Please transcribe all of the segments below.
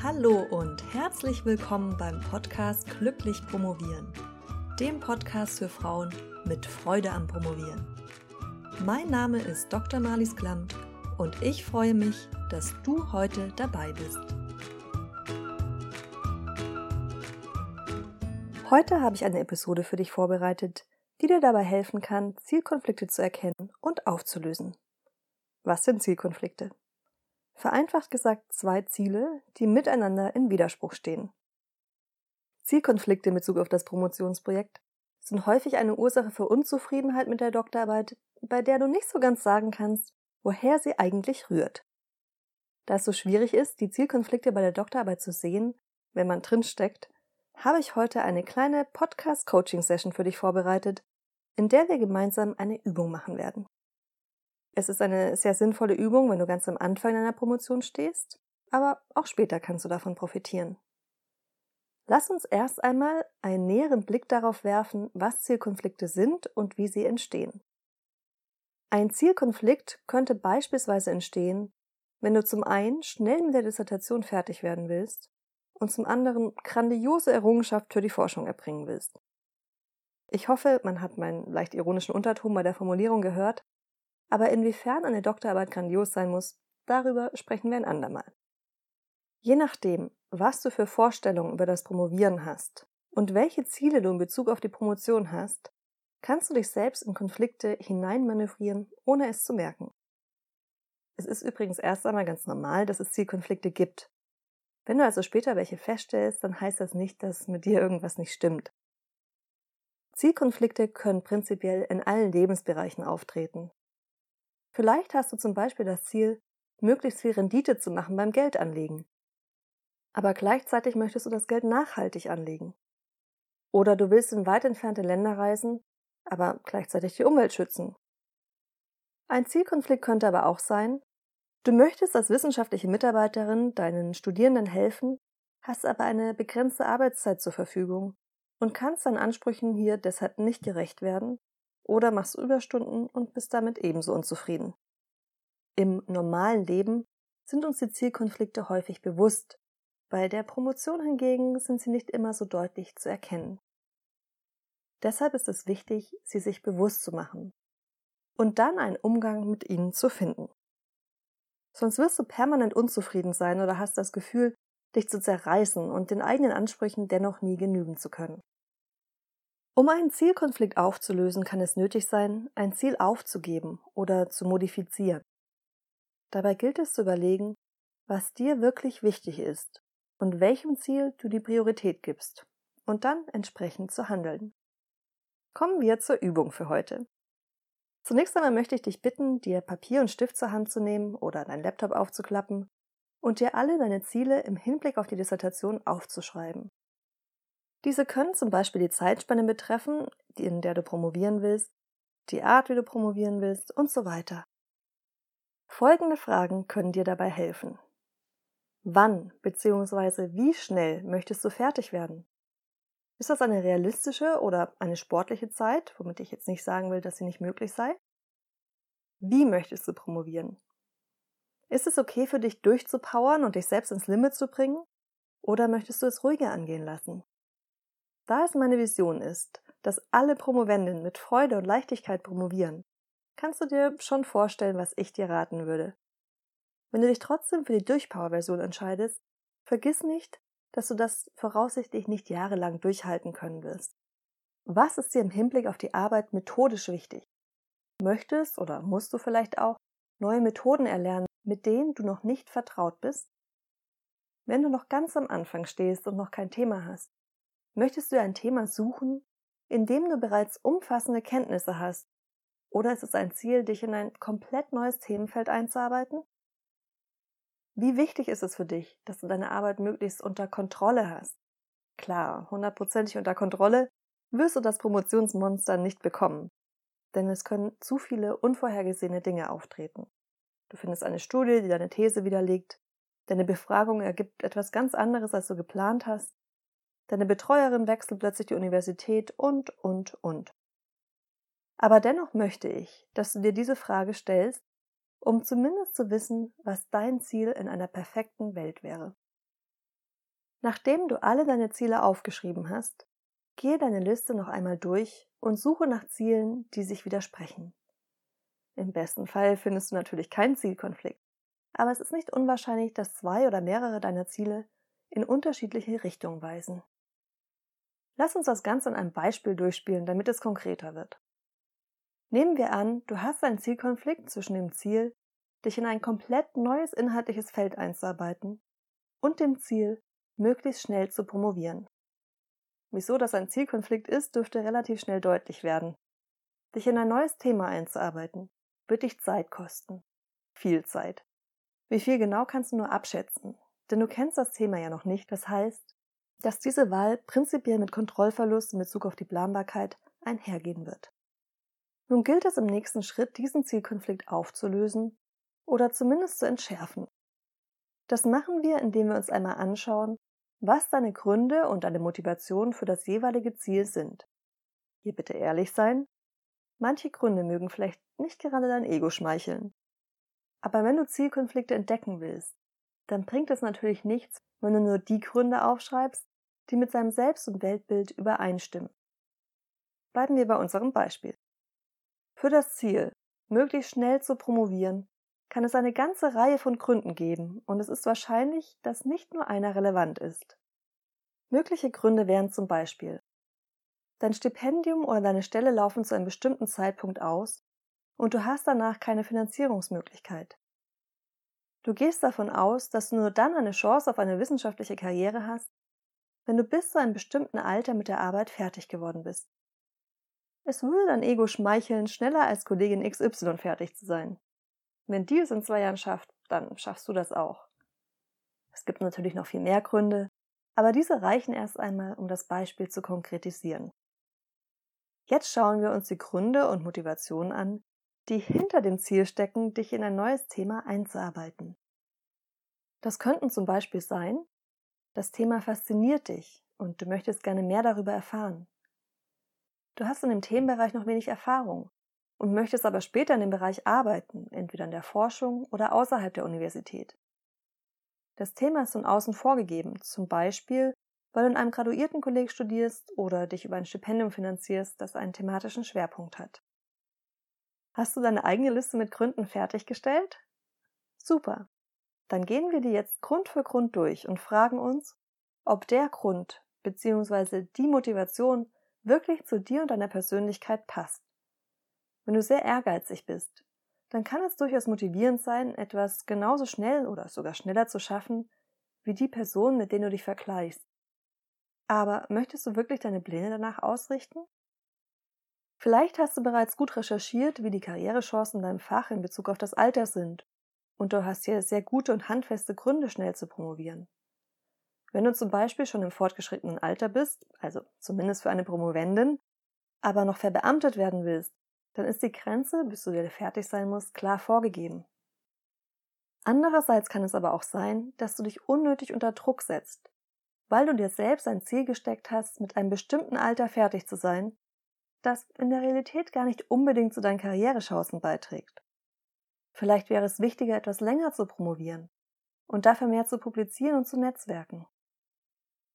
Hallo und herzlich willkommen beim Podcast Glücklich Promovieren, dem Podcast für Frauen mit Freude am Promovieren. Mein Name ist Dr. Marlies Klamt und ich freue mich, dass du heute dabei bist. Heute habe ich eine Episode für dich vorbereitet, die dir dabei helfen kann, Zielkonflikte zu erkennen und aufzulösen. Was sind Zielkonflikte? Vereinfacht gesagt zwei Ziele, die miteinander in Widerspruch stehen. Zielkonflikte in Bezug auf das Promotionsprojekt sind häufig eine Ursache für Unzufriedenheit mit der Doktorarbeit, bei der du nicht so ganz sagen kannst, woher sie eigentlich rührt. Da es so schwierig ist, die Zielkonflikte bei der Doktorarbeit zu sehen, wenn man drinsteckt, habe ich heute eine kleine Podcast-Coaching-Session für dich vorbereitet, in der wir gemeinsam eine Übung machen werden. Es ist eine sehr sinnvolle Übung, wenn du ganz am Anfang deiner Promotion stehst, aber auch später kannst du davon profitieren. Lass uns erst einmal einen näheren Blick darauf werfen, was Zielkonflikte sind und wie sie entstehen. Ein Zielkonflikt könnte beispielsweise entstehen, wenn du zum einen schnell mit der Dissertation fertig werden willst und zum anderen grandiose Errungenschaft für die Forschung erbringen willst. Ich hoffe, man hat meinen leicht ironischen Unterton bei der Formulierung gehört aber inwiefern eine Doktorarbeit grandios sein muss, darüber sprechen wir ein andermal. Je nachdem, was du für Vorstellungen über das Promovieren hast und welche Ziele du in Bezug auf die Promotion hast, kannst du dich selbst in Konflikte hineinmanövrieren, ohne es zu merken. Es ist übrigens erst einmal ganz normal, dass es Zielkonflikte gibt. Wenn du also später welche feststellst, dann heißt das nicht, dass mit dir irgendwas nicht stimmt. Zielkonflikte können prinzipiell in allen Lebensbereichen auftreten. Vielleicht hast du zum Beispiel das Ziel, möglichst viel Rendite zu machen beim Geldanlegen. Aber gleichzeitig möchtest du das Geld nachhaltig anlegen. Oder du willst in weit entfernte Länder reisen, aber gleichzeitig die Umwelt schützen. Ein Zielkonflikt könnte aber auch sein, du möchtest als wissenschaftliche Mitarbeiterin deinen Studierenden helfen, hast aber eine begrenzte Arbeitszeit zur Verfügung und kannst deinen Ansprüchen hier deshalb nicht gerecht werden oder machst Überstunden und bist damit ebenso unzufrieden. Im normalen Leben sind uns die Zielkonflikte häufig bewusst, bei der Promotion hingegen sind sie nicht immer so deutlich zu erkennen. Deshalb ist es wichtig, sie sich bewusst zu machen und dann einen Umgang mit ihnen zu finden. Sonst wirst du permanent unzufrieden sein oder hast das Gefühl, dich zu zerreißen und den eigenen Ansprüchen dennoch nie genügen zu können. Um einen Zielkonflikt aufzulösen, kann es nötig sein, ein Ziel aufzugeben oder zu modifizieren. Dabei gilt es zu überlegen, was dir wirklich wichtig ist und welchem Ziel du die Priorität gibst und dann entsprechend zu handeln. Kommen wir zur Übung für heute. Zunächst einmal möchte ich dich bitten, dir Papier und Stift zur Hand zu nehmen oder dein Laptop aufzuklappen und dir alle deine Ziele im Hinblick auf die Dissertation aufzuschreiben. Diese können zum Beispiel die Zeitspanne betreffen, in der du promovieren willst, die Art, wie du promovieren willst und so weiter. Folgende Fragen können dir dabei helfen. Wann bzw. wie schnell möchtest du fertig werden? Ist das eine realistische oder eine sportliche Zeit, womit ich jetzt nicht sagen will, dass sie nicht möglich sei? Wie möchtest du promovieren? Ist es okay für dich durchzupowern und dich selbst ins Limit zu bringen? Oder möchtest du es ruhiger angehen lassen? Da es meine Vision ist, dass alle Promovenden mit Freude und Leichtigkeit promovieren, kannst du dir schon vorstellen, was ich dir raten würde. Wenn du dich trotzdem für die Durchpower-Version entscheidest, vergiss nicht, dass du das voraussichtlich nicht jahrelang durchhalten können wirst. Was ist dir im Hinblick auf die Arbeit methodisch wichtig? Möchtest oder musst du vielleicht auch neue Methoden erlernen, mit denen du noch nicht vertraut bist? Wenn du noch ganz am Anfang stehst und noch kein Thema hast, Möchtest du ein Thema suchen, in dem du bereits umfassende Kenntnisse hast? Oder ist es ein Ziel, dich in ein komplett neues Themenfeld einzuarbeiten? Wie wichtig ist es für dich, dass du deine Arbeit möglichst unter Kontrolle hast? Klar, hundertprozentig unter Kontrolle wirst du das Promotionsmonster nicht bekommen, denn es können zu viele unvorhergesehene Dinge auftreten. Du findest eine Studie, die deine These widerlegt, deine Befragung ergibt etwas ganz anderes, als du geplant hast, Deine Betreuerin wechselt plötzlich die Universität und, und, und. Aber dennoch möchte ich, dass du dir diese Frage stellst, um zumindest zu wissen, was dein Ziel in einer perfekten Welt wäre. Nachdem du alle deine Ziele aufgeschrieben hast, gehe deine Liste noch einmal durch und suche nach Zielen, die sich widersprechen. Im besten Fall findest du natürlich keinen Zielkonflikt, aber es ist nicht unwahrscheinlich, dass zwei oder mehrere deiner Ziele in unterschiedliche Richtungen weisen. Lass uns das Ganze an einem Beispiel durchspielen, damit es konkreter wird. Nehmen wir an, du hast einen Zielkonflikt zwischen dem Ziel, dich in ein komplett neues inhaltliches Feld einzuarbeiten und dem Ziel, möglichst schnell zu promovieren. Wieso das ein Zielkonflikt ist, dürfte relativ schnell deutlich werden. Dich in ein neues Thema einzuarbeiten, wird dich Zeit kosten. Viel Zeit. Wie viel genau kannst du nur abschätzen, denn du kennst das Thema ja noch nicht. Das heißt, dass diese Wahl prinzipiell mit Kontrollverlust in Bezug auf die Planbarkeit einhergehen wird. Nun gilt es im nächsten Schritt, diesen Zielkonflikt aufzulösen oder zumindest zu entschärfen. Das machen wir, indem wir uns einmal anschauen, was deine Gründe und deine Motivation für das jeweilige Ziel sind. Hier bitte ehrlich sein. Manche Gründe mögen vielleicht nicht gerade dein Ego schmeicheln. Aber wenn du Zielkonflikte entdecken willst, dann bringt es natürlich nichts, wenn du nur die Gründe aufschreibst, die mit seinem Selbst- und Weltbild übereinstimmen. Bleiben wir bei unserem Beispiel. Für das Ziel, möglichst schnell zu promovieren, kann es eine ganze Reihe von Gründen geben, und es ist wahrscheinlich, dass nicht nur einer relevant ist. Mögliche Gründe wären zum Beispiel Dein Stipendium oder deine Stelle laufen zu einem bestimmten Zeitpunkt aus und du hast danach keine Finanzierungsmöglichkeit. Du gehst davon aus, dass du nur dann eine Chance auf eine wissenschaftliche Karriere hast, wenn du bis zu einem bestimmten Alter mit der Arbeit fertig geworden bist. Es würde dein Ego schmeicheln, schneller als Kollegin XY fertig zu sein. Wenn die es in zwei Jahren schafft, dann schaffst du das auch. Es gibt natürlich noch viel mehr Gründe, aber diese reichen erst einmal, um das Beispiel zu konkretisieren. Jetzt schauen wir uns die Gründe und Motivationen an, die hinter dem Ziel stecken, dich in ein neues Thema einzuarbeiten. Das könnten zum Beispiel sein, das Thema fasziniert dich und du möchtest gerne mehr darüber erfahren. Du hast in dem Themenbereich noch wenig Erfahrung und möchtest aber später in dem Bereich arbeiten, entweder in der Forschung oder außerhalb der Universität. Das Thema ist von außen vorgegeben, zum Beispiel, weil du in einem Graduiertenkolleg studierst oder dich über ein Stipendium finanzierst, das einen thematischen Schwerpunkt hat. Hast du deine eigene Liste mit Gründen fertiggestellt? Super. Dann gehen wir die jetzt Grund für Grund durch und fragen uns, ob der Grund bzw. die Motivation wirklich zu dir und deiner Persönlichkeit passt. Wenn du sehr ehrgeizig bist, dann kann es durchaus motivierend sein, etwas genauso schnell oder sogar schneller zu schaffen, wie die Person, mit denen du dich vergleichst. Aber möchtest du wirklich deine Pläne danach ausrichten? Vielleicht hast du bereits gut recherchiert, wie die Karrierechancen in deinem Fach in Bezug auf das Alter sind, und du hast hier sehr gute und handfeste Gründe, schnell zu promovieren. Wenn du zum Beispiel schon im fortgeschrittenen Alter bist, also zumindest für eine Promovendin, aber noch verbeamtet werden willst, dann ist die Grenze, bis du wieder fertig sein musst, klar vorgegeben. Andererseits kann es aber auch sein, dass du dich unnötig unter Druck setzt, weil du dir selbst ein Ziel gesteckt hast, mit einem bestimmten Alter fertig zu sein, das in der Realität gar nicht unbedingt zu deinen Karrierechancen beiträgt. Vielleicht wäre es wichtiger, etwas länger zu promovieren und dafür mehr zu publizieren und zu netzwerken.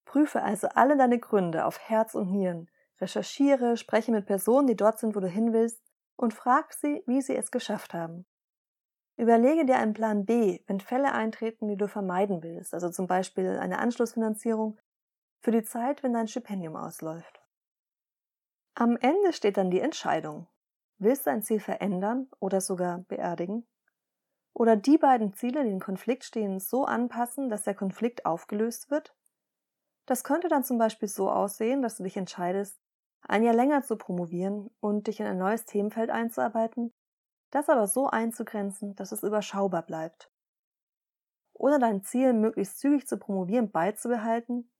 Prüfe also alle deine Gründe auf Herz und Nieren, recherchiere, spreche mit Personen, die dort sind, wo du hin willst, und frag sie, wie sie es geschafft haben. Überlege dir einen Plan B, wenn Fälle eintreten, die du vermeiden willst, also zum Beispiel eine Anschlussfinanzierung für die Zeit, wenn dein Stipendium ausläuft. Am Ende steht dann die Entscheidung. Willst du ein Ziel verändern oder sogar beerdigen? Oder die beiden Ziele, die in Konflikt stehen, so anpassen, dass der Konflikt aufgelöst wird? Das könnte dann zum Beispiel so aussehen, dass du dich entscheidest, ein Jahr länger zu promovieren und dich in ein neues Themenfeld einzuarbeiten, das aber so einzugrenzen, dass es überschaubar bleibt. Oder dein Ziel, möglichst zügig zu promovieren, beizubehalten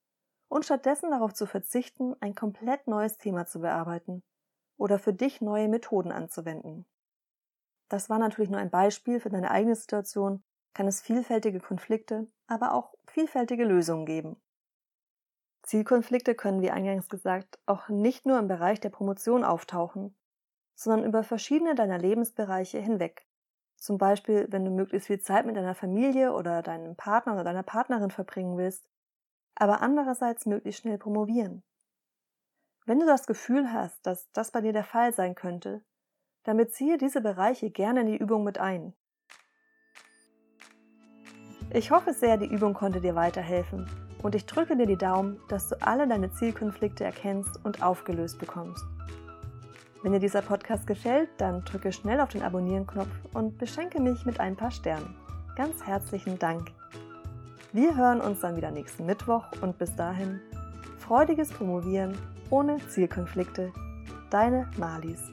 und stattdessen darauf zu verzichten, ein komplett neues Thema zu bearbeiten oder für dich neue Methoden anzuwenden. Das war natürlich nur ein Beispiel für deine eigene Situation, kann es vielfältige Konflikte, aber auch vielfältige Lösungen geben. Zielkonflikte können, wie eingangs gesagt, auch nicht nur im Bereich der Promotion auftauchen, sondern über verschiedene deiner Lebensbereiche hinweg. Zum Beispiel, wenn du möglichst viel Zeit mit deiner Familie oder deinem Partner oder deiner Partnerin verbringen willst, aber andererseits möglichst schnell promovieren. Wenn du das Gefühl hast, dass das bei dir der Fall sein könnte, dann beziehe diese Bereiche gerne in die Übung mit ein. Ich hoffe sehr, die Übung konnte dir weiterhelfen und ich drücke dir die Daumen, dass du alle deine Zielkonflikte erkennst und aufgelöst bekommst. Wenn dir dieser Podcast gefällt, dann drücke schnell auf den Abonnieren-Knopf und beschenke mich mit ein paar Sternen. Ganz herzlichen Dank. Wir hören uns dann wieder nächsten Mittwoch und bis dahin freudiges Promovieren ohne Zielkonflikte. Deine Malis.